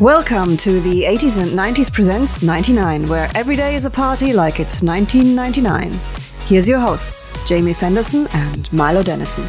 Welcome to the 80s and 90s Presents 99, where every day is a party like it's 1999. Here's your hosts, Jamie Fenderson and Milo Dennison.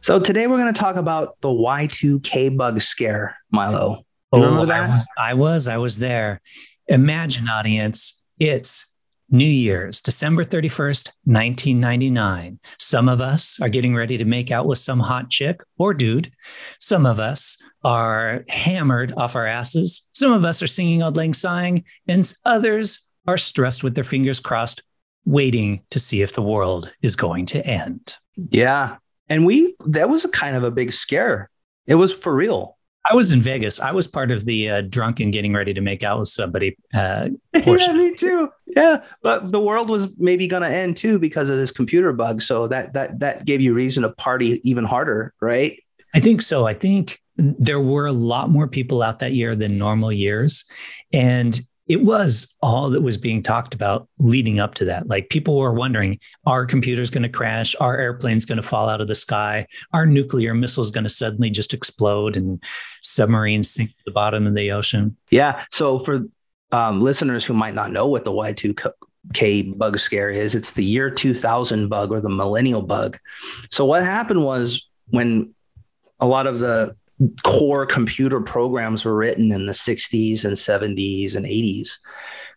So today we're going to talk about the Y2K bug scare, Milo. You oh, I was, I was, I was there. Imagine, audience, it's New Year's, December 31st, 1999. Some of us are getting ready to make out with some hot chick or dude. Some of us are hammered off our asses. Some of us are singing Auld Lang Syne, and others are stressed with their fingers crossed, waiting to see if the world is going to end. Yeah. And we, that was a kind of a big scare. It was for real. I was in Vegas. I was part of the uh, drunk and getting ready to make out with somebody. Uh, yeah, me too. Yeah, but the world was maybe going to end too because of this computer bug. So that that that gave you reason to party even harder, right? I think so. I think there were a lot more people out that year than normal years. And it was all that was being talked about leading up to that. Like people were wondering, are computers going to crash? Are airplanes going to fall out of the sky? Are nuclear missiles going to suddenly just explode and submarines sink to the bottom of the ocean? Yeah. So for um, listeners who might not know what the Y2K bug scare is, it's the year 2000 bug or the millennial bug. So what happened was when a lot of the core computer programs were written in the 60s and 70s and 80s.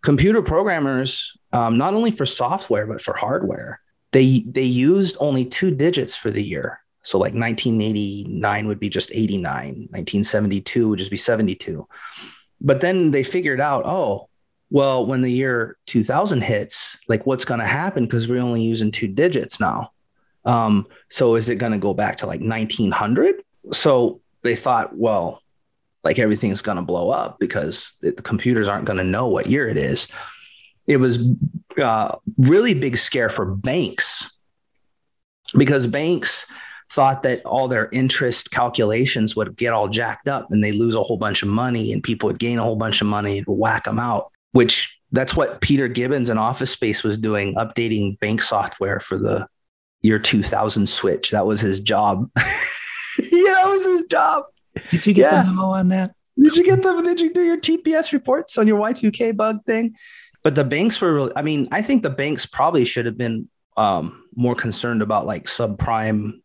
Computer programmers, um, not only for software but for hardware, they they used only two digits for the year. So like 1989 would be just 89, 1972 would just be 72. But then they figured out, oh, well, when the year 2000 hits, like what's going to happen because we're only using two digits now. Um, so is it going to go back to like 1900? So they thought, well, like everything's going to blow up because the computers aren't going to know what year it is. It was uh, really big scare for banks because banks thought that all their interest calculations would get all jacked up and they lose a whole bunch of money and people would gain a whole bunch of money and whack them out, which that's what Peter Gibbons in Office Space was doing, updating bank software for the year 2000 switch. That was his job. yeah, that was his job. Did you get yeah. the memo on that? Did you get the? Did you do your TPS reports on your Y2K bug thing? But the banks were really. I mean, I think the banks probably should have been um, more concerned about like subprime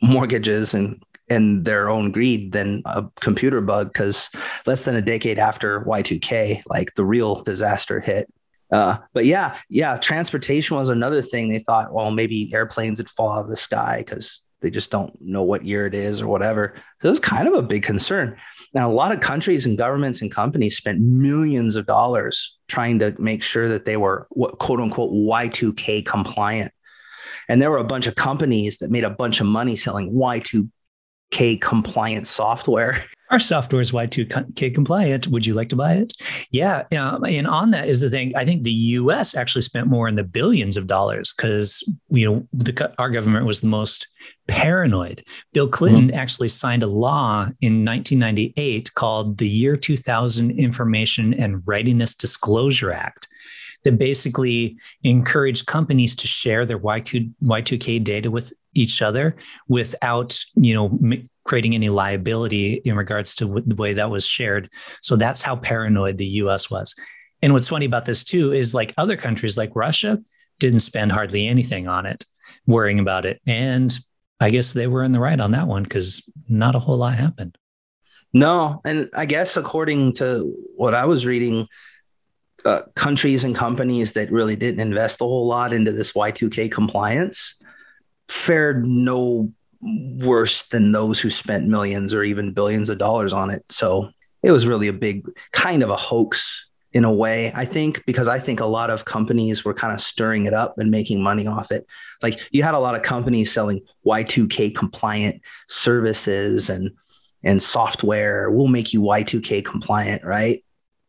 mortgages and and their own greed than a computer bug because less than a decade after Y2K, like the real disaster hit. Uh, but yeah, yeah, transportation was another thing. They thought, well, maybe airplanes would fall out of the sky because they just don't know what year it is or whatever. So it's kind of a big concern. Now, a lot of countries and governments and companies spent millions of dollars trying to make sure that they were what quote unquote Y2K compliant. And there were a bunch of companies that made a bunch of money selling Y2K compliant software. Our software is Y2K compliant. Would you like to buy it? Yeah. Um, and on that is the thing. I think the U.S. actually spent more in the billions of dollars because you know the, our government was the most paranoid. Bill Clinton mm-hmm. actually signed a law in 1998 called the Year 2000 Information and Readiness Disclosure Act that basically encouraged companies to share their Y2, Y2K data with each other without, you know, creating any liability in regards to the way that was shared. So that's how paranoid the US was. And what's funny about this too is like other countries like Russia didn't spend hardly anything on it, worrying about it. And I guess they were in the right on that one because not a whole lot happened. No. And I guess according to what I was reading, uh, countries and companies that really didn't invest a whole lot into this Y2K compliance fared no worse than those who spent millions or even billions of dollars on it. So it was really a big kind of a hoax in a way, I think, because I think a lot of companies were kind of stirring it up and making money off it. Like you had a lot of companies selling Y2K compliant services and and software. We'll make you Y2K compliant, right?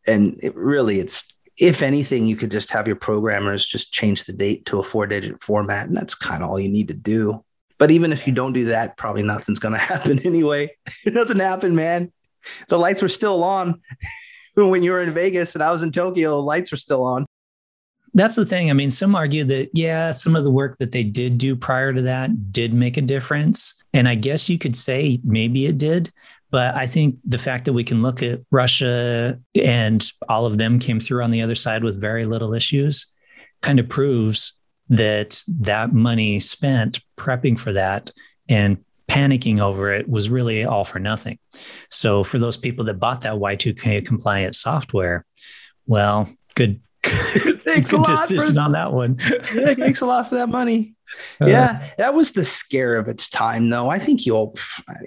And it really it's if anything, you could just have your programmers just change the date to a four digit format. And that's kind of all you need to do. But even if you don't do that, probably nothing's going to happen anyway. Nothing happened, man. The lights were still on when you were in Vegas and I was in Tokyo. Lights were still on. That's the thing. I mean, some argue that, yeah, some of the work that they did do prior to that did make a difference. And I guess you could say maybe it did. But I think the fact that we can look at Russia and all of them came through on the other side with very little issues kind of proves that that money spent prepping for that and panicking over it was really all for nothing. So for those people that bought that Y2K compliant software, well, good thanks good decision for, on that one. yeah, thanks a lot for that money. Uh, yeah, that was the scare of its time, though. I think you'll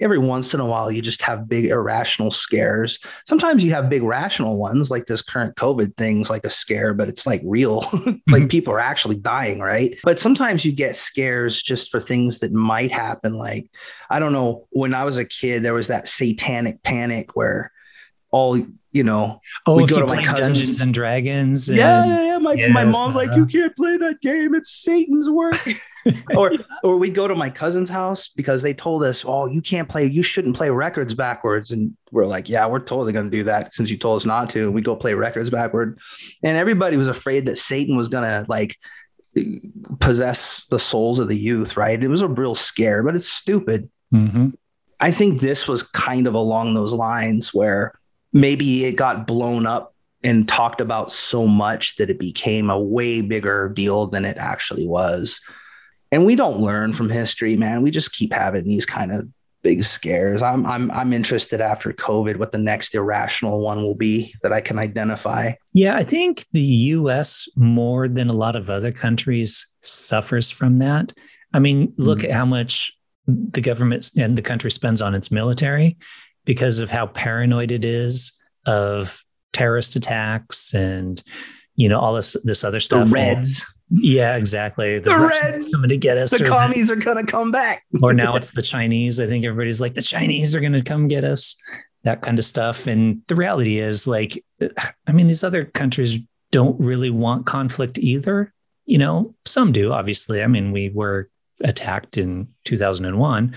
every once in a while you just have big irrational scares. Sometimes you have big rational ones, like this current COVID thing's like a scare, but it's like real. like mm-hmm. people are actually dying, right? But sometimes you get scares just for things that might happen. Like, I don't know, when I was a kid, there was that satanic panic where all you know, oh, we go to my cousins. Dungeons and Dragons. And, yeah, yeah, yeah. My, yes, my mom's like, you can't play that game. It's Satan's work. or or we'd go to my cousin's house because they told us, oh, you can't play, you shouldn't play records backwards. And we're like, yeah, we're totally going to do that since you told us not to. And we go play records backward. And everybody was afraid that Satan was going to like possess the souls of the youth, right? It was a real scare, but it's stupid. Mm-hmm. I think this was kind of along those lines where maybe it got blown up and talked about so much that it became a way bigger deal than it actually was. And we don't learn from history, man. We just keep having these kind of big scares. I'm I'm I'm interested after COVID what the next irrational one will be that I can identify. Yeah, I think the US more than a lot of other countries suffers from that. I mean, look mm-hmm. at how much the government and the country spends on its military because of how paranoid it is of terrorist attacks and you know all this this other stuff. The Reds. Yeah, exactly. The, the Reds coming to get us. The commies are going to come back. or now it's the Chinese. I think everybody's like the Chinese are going to come get us. That kind of stuff. And the reality is, like, I mean, these other countries don't really want conflict either. You know, some do, obviously. I mean, we were attacked in 2001,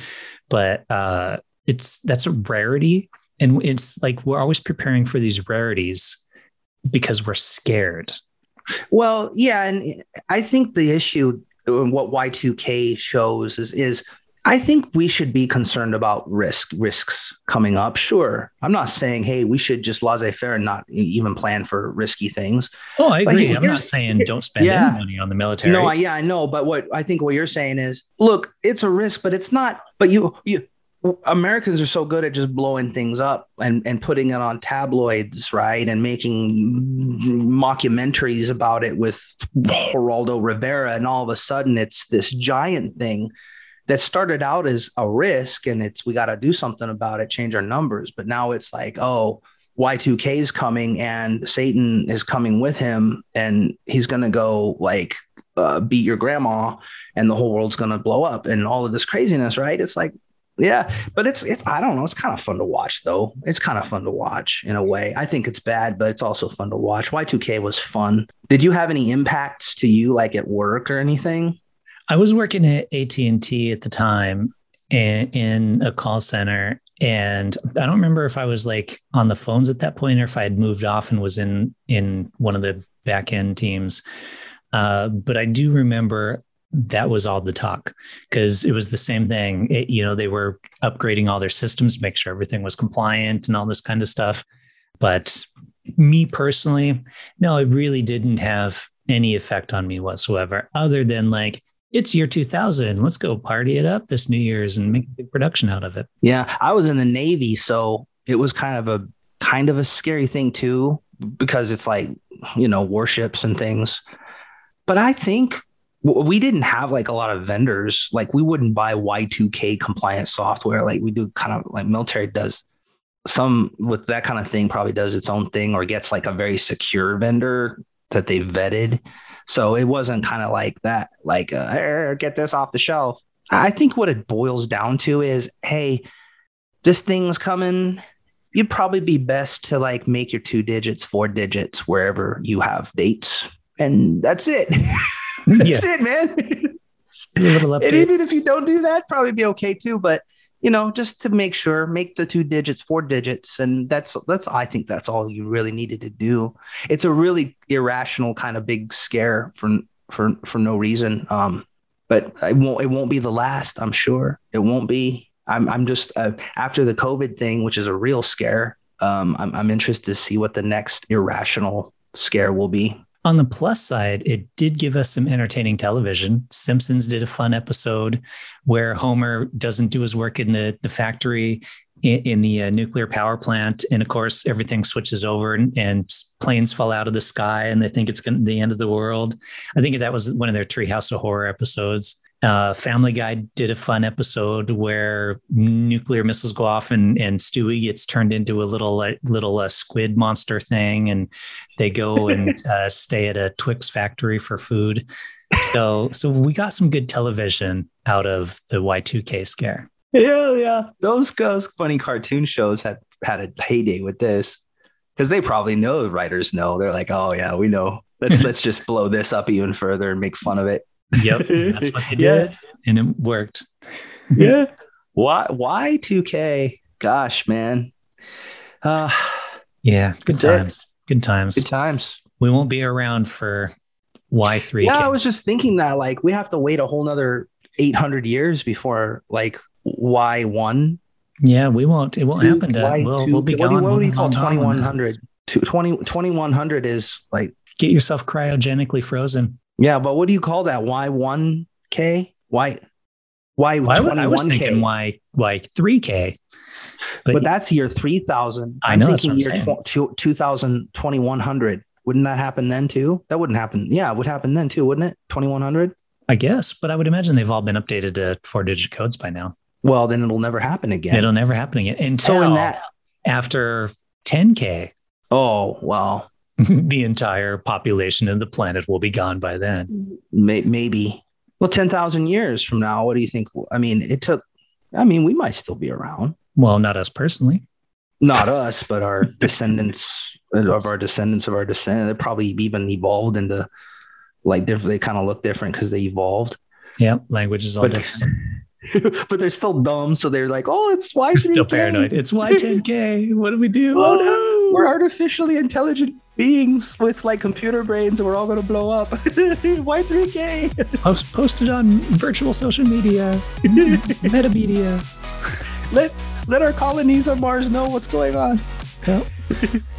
but uh, it's that's a rarity and it's like we're always preparing for these rarities because we're scared well yeah and i think the issue um, what y2k shows is is I think we should be concerned about risk risks coming up. Sure, I'm not saying hey we should just laissez faire and not even plan for risky things. Oh, I agree. I'm not saying don't spend yeah, any money on the military. No, yeah, I know, but what I think what you're saying is, look, it's a risk, but it's not. But you you Americans are so good at just blowing things up and, and putting it on tabloids, right? And making mockumentaries about it with Geraldo Rivera. And all of a sudden, it's this giant thing that started out as a risk and it's we got to do something about it, change our numbers. But now it's like, oh, Y2K is coming and Satan is coming with him and he's going to go like uh, beat your grandma and the whole world's going to blow up and all of this craziness, right? It's like, yeah, but it's it's I don't know. It's kind of fun to watch though. It's kind of fun to watch in a way. I think it's bad, but it's also fun to watch. Y2K was fun. Did you have any impacts to you like at work or anything? I was working at AT&T at the time in, in a call center and I don't remember if I was like on the phones at that point or if I had moved off and was in in one of the back end teams. Uh, but I do remember that was all the talk because it was the same thing. It, you know, they were upgrading all their systems to make sure everything was compliant and all this kind of stuff. But me personally, no, it really didn't have any effect on me whatsoever, other than like, it's year 2000. Let's go party it up this New Year's and make a big production out of it. Yeah. I was in the Navy. So it was kind of a kind of a scary thing too, because it's like, you know, warships and things. But I think we didn't have like a lot of vendors. Like we wouldn't buy Y2K compliant software like we do kind of like military does. Some with that kind of thing probably does its own thing or gets like a very secure vendor that they vetted. So it wasn't kind of like that, like uh, get this off the shelf. I think what it boils down to is, hey, this thing's coming. You'd probably be best to like make your two digits, four digits wherever you have dates, and that's it. That's yeah. it, man. and even if you don't do that, probably be okay too. But you know, just to make sure, make the two digits four digits, and that's that's I think that's all you really needed to do. It's a really irrational kind of big scare for for for no reason. Um, but it won't it won't be the last. I'm sure it won't be. I'm I'm just uh, after the COVID thing, which is a real scare. Um, I'm I'm interested to see what the next irrational scare will be. On the plus side, it did give us some entertaining television. Simpsons did a fun episode where Homer doesn't do his work in the, the factory in, in the uh, nuclear power plant. And of course, everything switches over and, and planes fall out of the sky and they think it's gonna, the end of the world. I think that was one of their Treehouse of Horror episodes. Uh, Family Guy did a fun episode where nuclear missiles go off and, and Stewie gets turned into a little uh, little uh, squid monster thing, and they go and uh, stay at a Twix factory for food. So so we got some good television out of the Y2K scare. Yeah, yeah. Those those funny cartoon shows had had a heyday with this because they probably know the writers know. They're like, oh yeah, we know. Let's let's just blow this up even further and make fun of it. Yep, that's what they did, yeah. and it worked. yeah. Why? Why 2K? Gosh, man. Uh, yeah. Good times. It. Good times. Good times. We won't be around for Y3. Yeah, I was just thinking that like we have to wait a whole nother 800 years before like Y1. Yeah, we won't. It won't happen. To, Y2, we'll, we'll be what gone. Do, what do you call 2100? 20, 2100 is like get yourself cryogenically frozen. Yeah, but what do you call that? Y one K? Why? Why twenty one K? Why why three K? But, but that's year three thousand. I know. Thinking year tw- two thousand twenty one hundred. Wouldn't that happen then too? That wouldn't happen. Yeah, it would happen then too, wouldn't it? Twenty one hundred. I guess, but I would imagine they've all been updated to four digit codes by now. Well, then it'll never happen again. It'll never happen again until so in that, after 10K. Oh, well, the entire population of the planet will be gone by then. Maybe. Well, 10,000 years from now, what do you think? I mean, it took, I mean, we might still be around. Well, not us personally. Not us, but our descendants uh, of our descendants of our descendants. They probably even evolved into like they kind of look different because they evolved. Yeah, language is all but, different. but they're still dumb, so they're like, "Oh, it's Y." They're still paranoid. It's Y10K. what do we do? Oh, oh no, we're artificially intelligent beings with like computer brains, and we're all going to blow up. Y3K. Post posted on virtual social media, metamedia. Let let our colonies on Mars know what's going on. Yep.